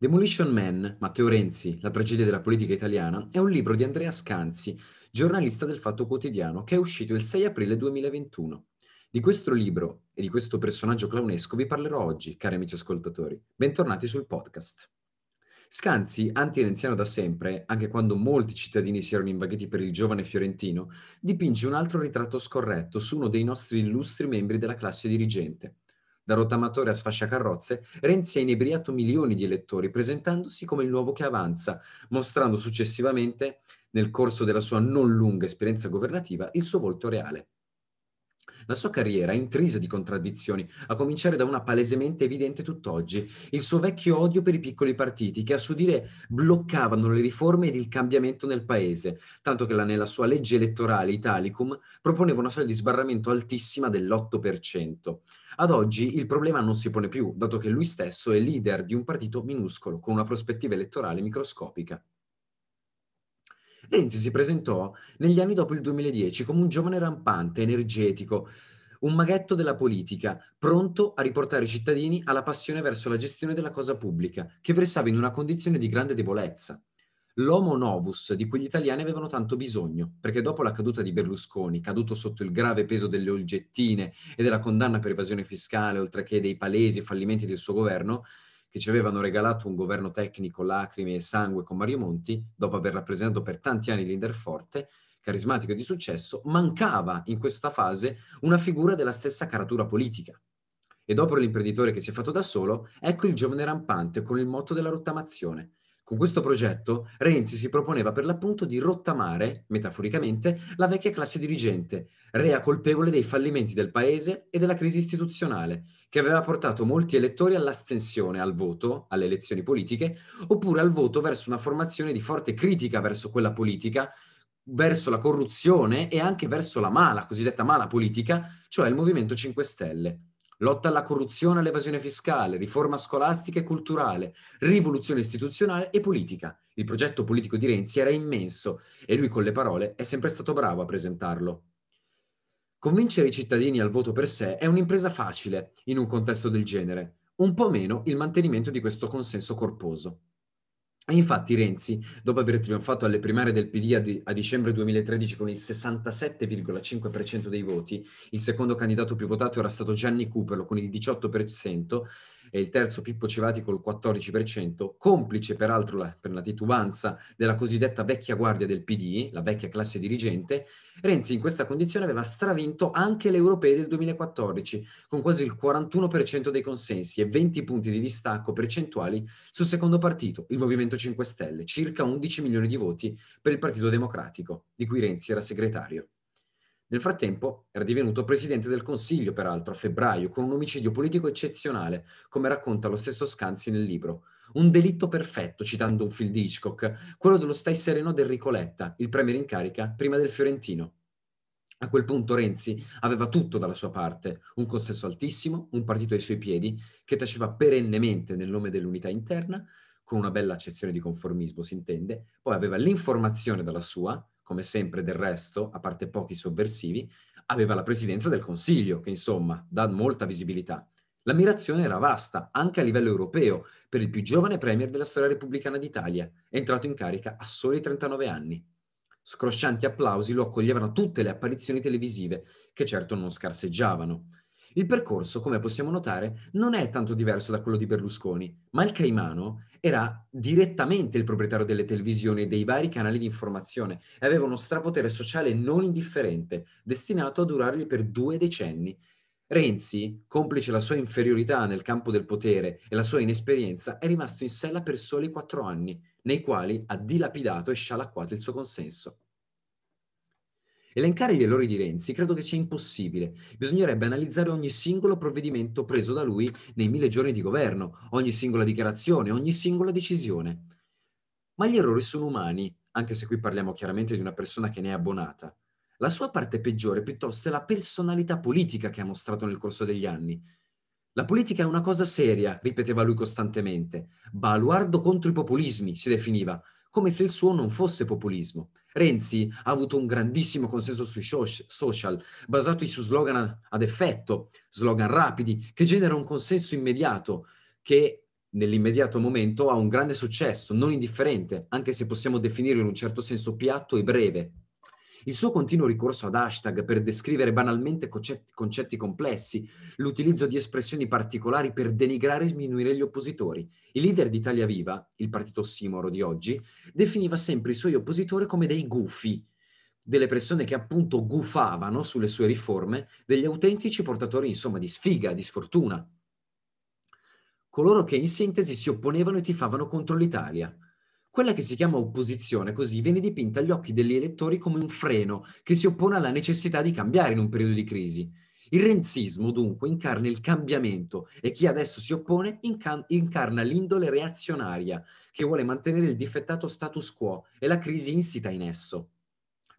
Demolition Man, Matteo Renzi, la tragedia della politica italiana, è un libro di Andrea Scanzi, giornalista del Fatto Quotidiano, che è uscito il 6 aprile 2021. Di questo libro e di questo personaggio clownesco vi parlerò oggi, cari amici ascoltatori. Bentornati sul podcast. Scanzi, anti-renziano da sempre, anche quando molti cittadini si erano invaghiti per il giovane fiorentino, dipinge un altro ritratto scorretto su uno dei nostri illustri membri della classe dirigente da rottamatore a sfasciacarrozze, Renzi ha inebriato milioni di elettori, presentandosi come il nuovo che avanza, mostrando successivamente, nel corso della sua non lunga esperienza governativa, il suo volto reale. La sua carriera è intrisa di contraddizioni, a cominciare da una palesemente evidente tutt'oggi, il suo vecchio odio per i piccoli partiti che a suo dire bloccavano le riforme ed il cambiamento nel paese, tanto che la, nella sua legge elettorale Italicum proponeva una soglia di sbarramento altissima dell'8%. Ad oggi il problema non si pone più, dato che lui stesso è leader di un partito minuscolo, con una prospettiva elettorale microscopica. Renzi si presentò negli anni dopo il 2010 come un giovane rampante, energetico, un maghetto della politica, pronto a riportare i cittadini alla passione verso la gestione della cosa pubblica, che versava in una condizione di grande debolezza. L'homo novus di cui gli italiani avevano tanto bisogno, perché dopo la caduta di Berlusconi, caduto sotto il grave peso delle olgettine e della condanna per evasione fiscale, oltre che dei palesi fallimenti del suo governo, che ci avevano regalato un governo tecnico, lacrime e sangue con Mario Monti, dopo aver rappresentato per tanti anni l'Interforte, carismatico e di successo, mancava in questa fase una figura della stessa caratura politica. E dopo l'imprenditore che si è fatto da solo, ecco il giovane rampante con il motto della rottamazione, con questo progetto Renzi si proponeva per l'appunto di rottamare, metaforicamente, la vecchia classe dirigente, rea colpevole dei fallimenti del paese e della crisi istituzionale, che aveva portato molti elettori all'astensione, al voto, alle elezioni politiche, oppure al voto verso una formazione di forte critica verso quella politica, verso la corruzione e anche verso la mala, cosiddetta mala politica, cioè il Movimento 5 Stelle lotta alla corruzione e all'evasione fiscale, riforma scolastica e culturale, rivoluzione istituzionale e politica. Il progetto politico di Renzi era immenso e lui con le parole è sempre stato bravo a presentarlo. Convincere i cittadini al voto per sé è un'impresa facile in un contesto del genere, un po' meno il mantenimento di questo consenso corposo. Infatti Renzi, dopo aver trionfato alle primarie del PD a, di- a dicembre 2013 con il 67,5% dei voti, il secondo candidato più votato era stato Gianni Cupelo con il 18%, e il terzo Pippo Civati col 14%, complice peraltro la, per la titubanza della cosiddetta vecchia guardia del PD, la vecchia classe dirigente, Renzi in questa condizione aveva stravinto anche le europee del 2014, con quasi il 41% dei consensi e 20 punti di distacco percentuali sul secondo partito, il Movimento 5 Stelle, circa 11 milioni di voti per il Partito Democratico, di cui Renzi era segretario. Nel frattempo era divenuto presidente del Consiglio, peraltro, a febbraio, con un omicidio politico eccezionale, come racconta lo stesso Scanzi nel libro. Un delitto perfetto, citando un film di Hitchcock, quello dello stai sereno del Ricoletta, il premier in carica prima del Fiorentino. A quel punto Renzi aveva tutto dalla sua parte, un consenso altissimo, un partito ai suoi piedi, che taceva perennemente nel nome dell'unità interna, con una bella accezione di conformismo, si intende, poi aveva l'informazione dalla sua, come sempre del resto, a parte pochi sovversivi, aveva la presidenza del Consiglio, che insomma dà molta visibilità. L'ammirazione era vasta, anche a livello europeo, per il più giovane premier della storia repubblicana d'Italia, entrato in carica a soli 39 anni. Scroscianti applausi lo accoglievano tutte le apparizioni televisive, che certo non scarseggiavano. Il percorso, come possiamo notare, non è tanto diverso da quello di Berlusconi, ma il Caimano era direttamente il proprietario delle televisioni e dei vari canali di informazione e aveva uno strapotere sociale non indifferente, destinato a durargli per due decenni. Renzi, complice la sua inferiorità nel campo del potere e la sua inesperienza, è rimasto in sella per soli quattro anni, nei quali ha dilapidato e scialacquato il suo consenso. Elencare gli errori di Renzi credo che sia impossibile. Bisognerebbe analizzare ogni singolo provvedimento preso da lui nei mille giorni di governo, ogni singola dichiarazione, ogni singola decisione. Ma gli errori sono umani, anche se qui parliamo chiaramente di una persona che ne è abbonata. La sua parte peggiore piuttosto è la personalità politica che ha mostrato nel corso degli anni. La politica è una cosa seria, ripeteva lui costantemente. Baluardo contro i populismi, si definiva, come se il suo non fosse populismo. Renzi ha avuto un grandissimo consenso sui social, basati su slogan ad effetto, slogan rapidi, che genera un consenso immediato, che nell'immediato momento ha un grande successo, non indifferente, anche se possiamo definirlo in un certo senso piatto e breve. Il suo continuo ricorso ad hashtag per descrivere banalmente concetti, concetti complessi, l'utilizzo di espressioni particolari per denigrare e sminuire gli oppositori. Il leader di Italia Viva, il partito ossimoro di oggi, definiva sempre i suoi oppositori come dei gufi, delle persone che appunto gufavano sulle sue riforme, degli autentici portatori insomma di sfiga, di sfortuna coloro che in sintesi si opponevano e tifavano contro l'Italia. Quella che si chiama opposizione così viene dipinta agli occhi degli elettori come un freno che si oppone alla necessità di cambiare in un periodo di crisi. Il renzismo dunque incarna il cambiamento e chi adesso si oppone inca- incarna l'indole reazionaria che vuole mantenere il difettato status quo e la crisi insita in esso.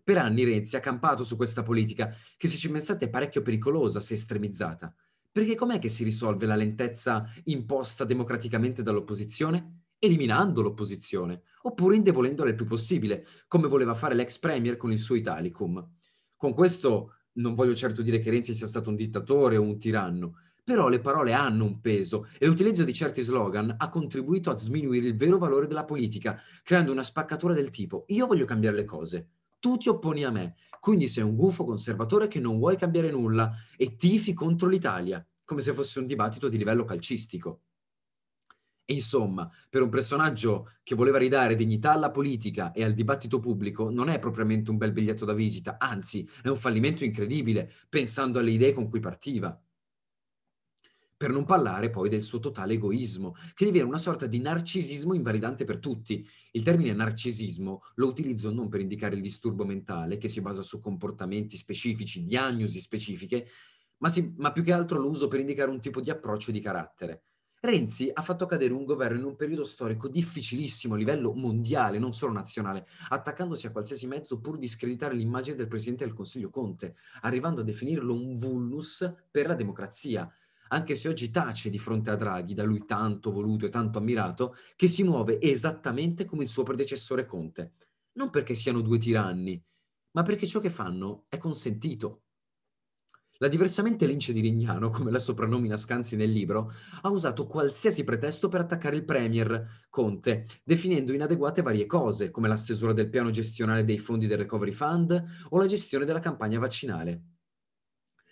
Per anni Renzi ha campato su questa politica che se ci pensate è parecchio pericolosa se estremizzata. Perché com'è che si risolve la lentezza imposta democraticamente dall'opposizione? Eliminando l'opposizione, oppure indebolendola il più possibile, come voleva fare l'ex premier con il suo Italicum. Con questo non voglio certo dire che Renzi sia stato un dittatore o un tiranno, però le parole hanno un peso e l'utilizzo di certi slogan ha contribuito a sminuire il vero valore della politica, creando una spaccatura del tipo io voglio cambiare le cose, tu ti opponi a me, quindi sei un gufo conservatore che non vuoi cambiare nulla e tifi contro l'Italia, come se fosse un dibattito di livello calcistico. E insomma, per un personaggio che voleva ridare dignità alla politica e al dibattito pubblico, non è propriamente un bel biglietto da visita, anzi è un fallimento incredibile, pensando alle idee con cui partiva. Per non parlare poi del suo totale egoismo, che diviene una sorta di narcisismo invalidante per tutti. Il termine narcisismo lo utilizzo non per indicare il disturbo mentale, che si basa su comportamenti specifici, diagnosi specifiche, ma, si, ma più che altro lo uso per indicare un tipo di approccio di carattere. Renzi ha fatto cadere un governo in un periodo storico difficilissimo a livello mondiale, non solo nazionale, attaccandosi a qualsiasi mezzo pur di screditare l'immagine del Presidente del Consiglio Conte, arrivando a definirlo un vulnus per la democrazia, anche se oggi tace di fronte a Draghi, da lui tanto voluto e tanto ammirato, che si muove esattamente come il suo predecessore Conte. Non perché siano due tiranni, ma perché ciò che fanno è consentito. La diversamente lince di Rignano, come la soprannomina Scanzi nel libro, ha usato qualsiasi pretesto per attaccare il Premier Conte, definendo inadeguate varie cose, come la stesura del piano gestionale dei fondi del Recovery Fund o la gestione della campagna vaccinale.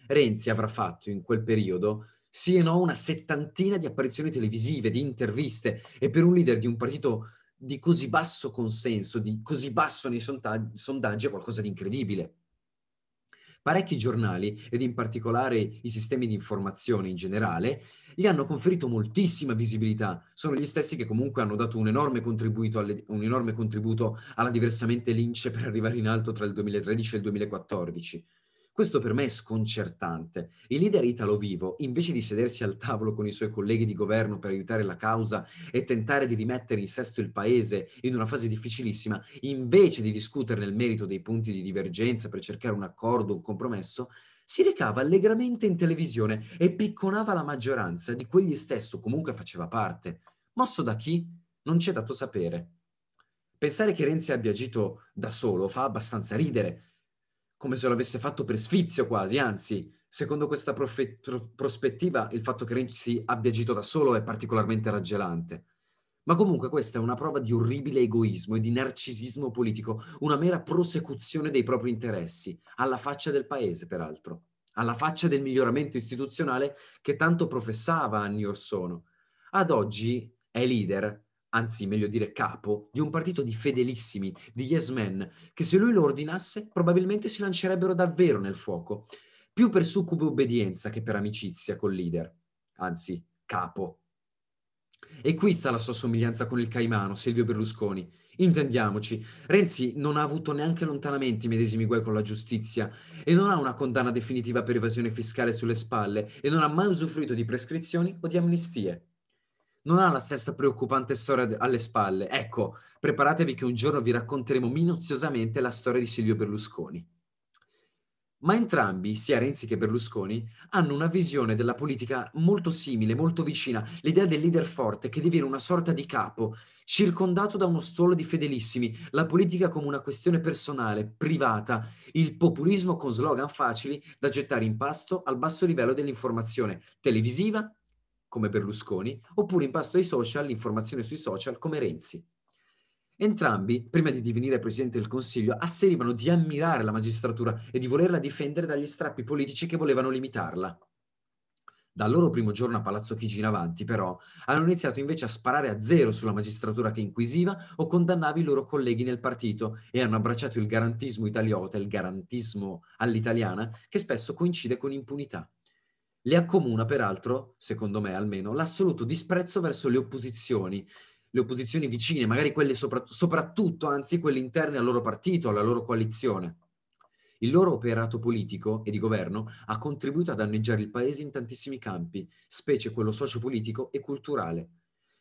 Renzi avrà fatto in quel periodo sì e no una settantina di apparizioni televisive, di interviste, e per un leader di un partito di così basso consenso, di così basso nei sondaggi, è qualcosa di incredibile. Parecchi giornali, ed in particolare i sistemi di informazione in generale, gli hanno conferito moltissima visibilità. Sono gli stessi che comunque hanno dato un enorme contributo, alle, un enorme contributo alla diversamente lince per arrivare in alto tra il 2013 e il 2014. Questo per me è sconcertante. Il leader Italo Vivo, invece di sedersi al tavolo con i suoi colleghi di governo per aiutare la causa e tentare di rimettere in sesto il paese in una fase difficilissima, invece di discutere nel merito dei punti di divergenza per cercare un accordo, un compromesso, si recava allegramente in televisione e picconava la maggioranza di quegli stesso comunque faceva parte. Mosso da chi? Non c'è dato sapere. Pensare che Renzi abbia agito da solo fa abbastanza ridere, come se lo avesse fatto per sfizio quasi, anzi, secondo questa profe- pro- prospettiva il fatto che Renzi abbia agito da solo è particolarmente raggelante. Ma comunque questa è una prova di orribile egoismo e di narcisismo politico, una mera prosecuzione dei propri interessi, alla faccia del paese peraltro, alla faccia del miglioramento istituzionale che tanto professava anni or sono. Ad oggi è leader anzi meglio dire capo, di un partito di fedelissimi, di yes men, che se lui lo ordinasse probabilmente si lancerebbero davvero nel fuoco, più per succube obbedienza che per amicizia col leader, anzi capo. E qui sta la sua somiglianza con il caimano, Silvio Berlusconi. Intendiamoci, Renzi non ha avuto neanche lontanamente i medesimi guai con la giustizia e non ha una condanna definitiva per evasione fiscale sulle spalle e non ha mai usufruito di prescrizioni o di amnistie non ha la stessa preoccupante storia alle spalle. Ecco, preparatevi che un giorno vi racconteremo minuziosamente la storia di Silvio Berlusconi. Ma entrambi, sia Renzi che Berlusconi, hanno una visione della politica molto simile, molto vicina, l'idea del leader forte che diviene una sorta di capo, circondato da uno stuolo di fedelissimi, la politica come una questione personale, privata, il populismo con slogan facili da gettare in pasto al basso livello dell'informazione televisiva come Berlusconi, oppure in pasto ai social, l'informazione sui social, come Renzi. Entrambi, prima di divenire Presidente del Consiglio, asserivano di ammirare la magistratura e di volerla difendere dagli strappi politici che volevano limitarla. Dal loro primo giorno a Palazzo Chigi in avanti, però, hanno iniziato invece a sparare a zero sulla magistratura che inquisiva o condannava i loro colleghi nel partito e hanno abbracciato il garantismo italiota, il garantismo all'italiana, che spesso coincide con impunità. Le accomuna, peraltro, secondo me almeno, l'assoluto disprezzo verso le opposizioni, le opposizioni vicine, magari quelle sopra, soprattutto, anzi quelle interne al loro partito, alla loro coalizione. Il loro operato politico e di governo ha contribuito a danneggiare il paese in tantissimi campi, specie quello sociopolitico e culturale.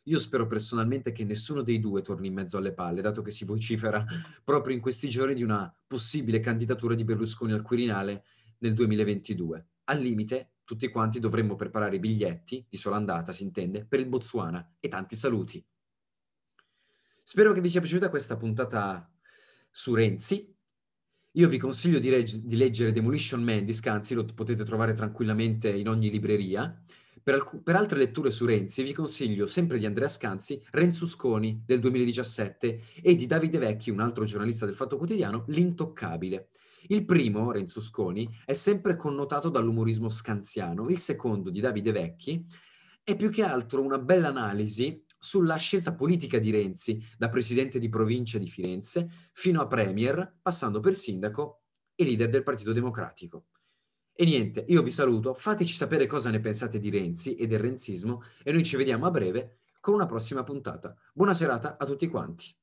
Io spero personalmente che nessuno dei due torni in mezzo alle palle, dato che si vocifera proprio in questi giorni di una possibile candidatura di Berlusconi al Quirinale nel 2022. Al limite, tutti quanti dovremmo preparare i biglietti, di sola andata si intende, per il Botswana e tanti saluti. Spero che vi sia piaciuta questa puntata su Renzi. Io vi consiglio di, reg- di leggere Demolition Man di Scanzi, lo potete trovare tranquillamente in ogni libreria. Per, alc- per, altre letture su Renzi vi consiglio sempre di Andrea Scanzi, Renzusconi del 2017 e di Davide Vecchi, un altro giornalista del Fatto Quotidiano, L'Intoccabile. Il primo, Renzusconi, è sempre connotato dall'umorismo scanziano, il secondo, di Davide Vecchi, è più che altro una bella analisi sull'ascesa politica di Renzi, da presidente di provincia di Firenze fino a premier, passando per sindaco e leader del Partito Democratico. E niente, io vi saluto, fateci sapere cosa ne pensate di Renzi e del renzismo e noi ci vediamo a breve con una prossima puntata. Buona serata a tutti quanti.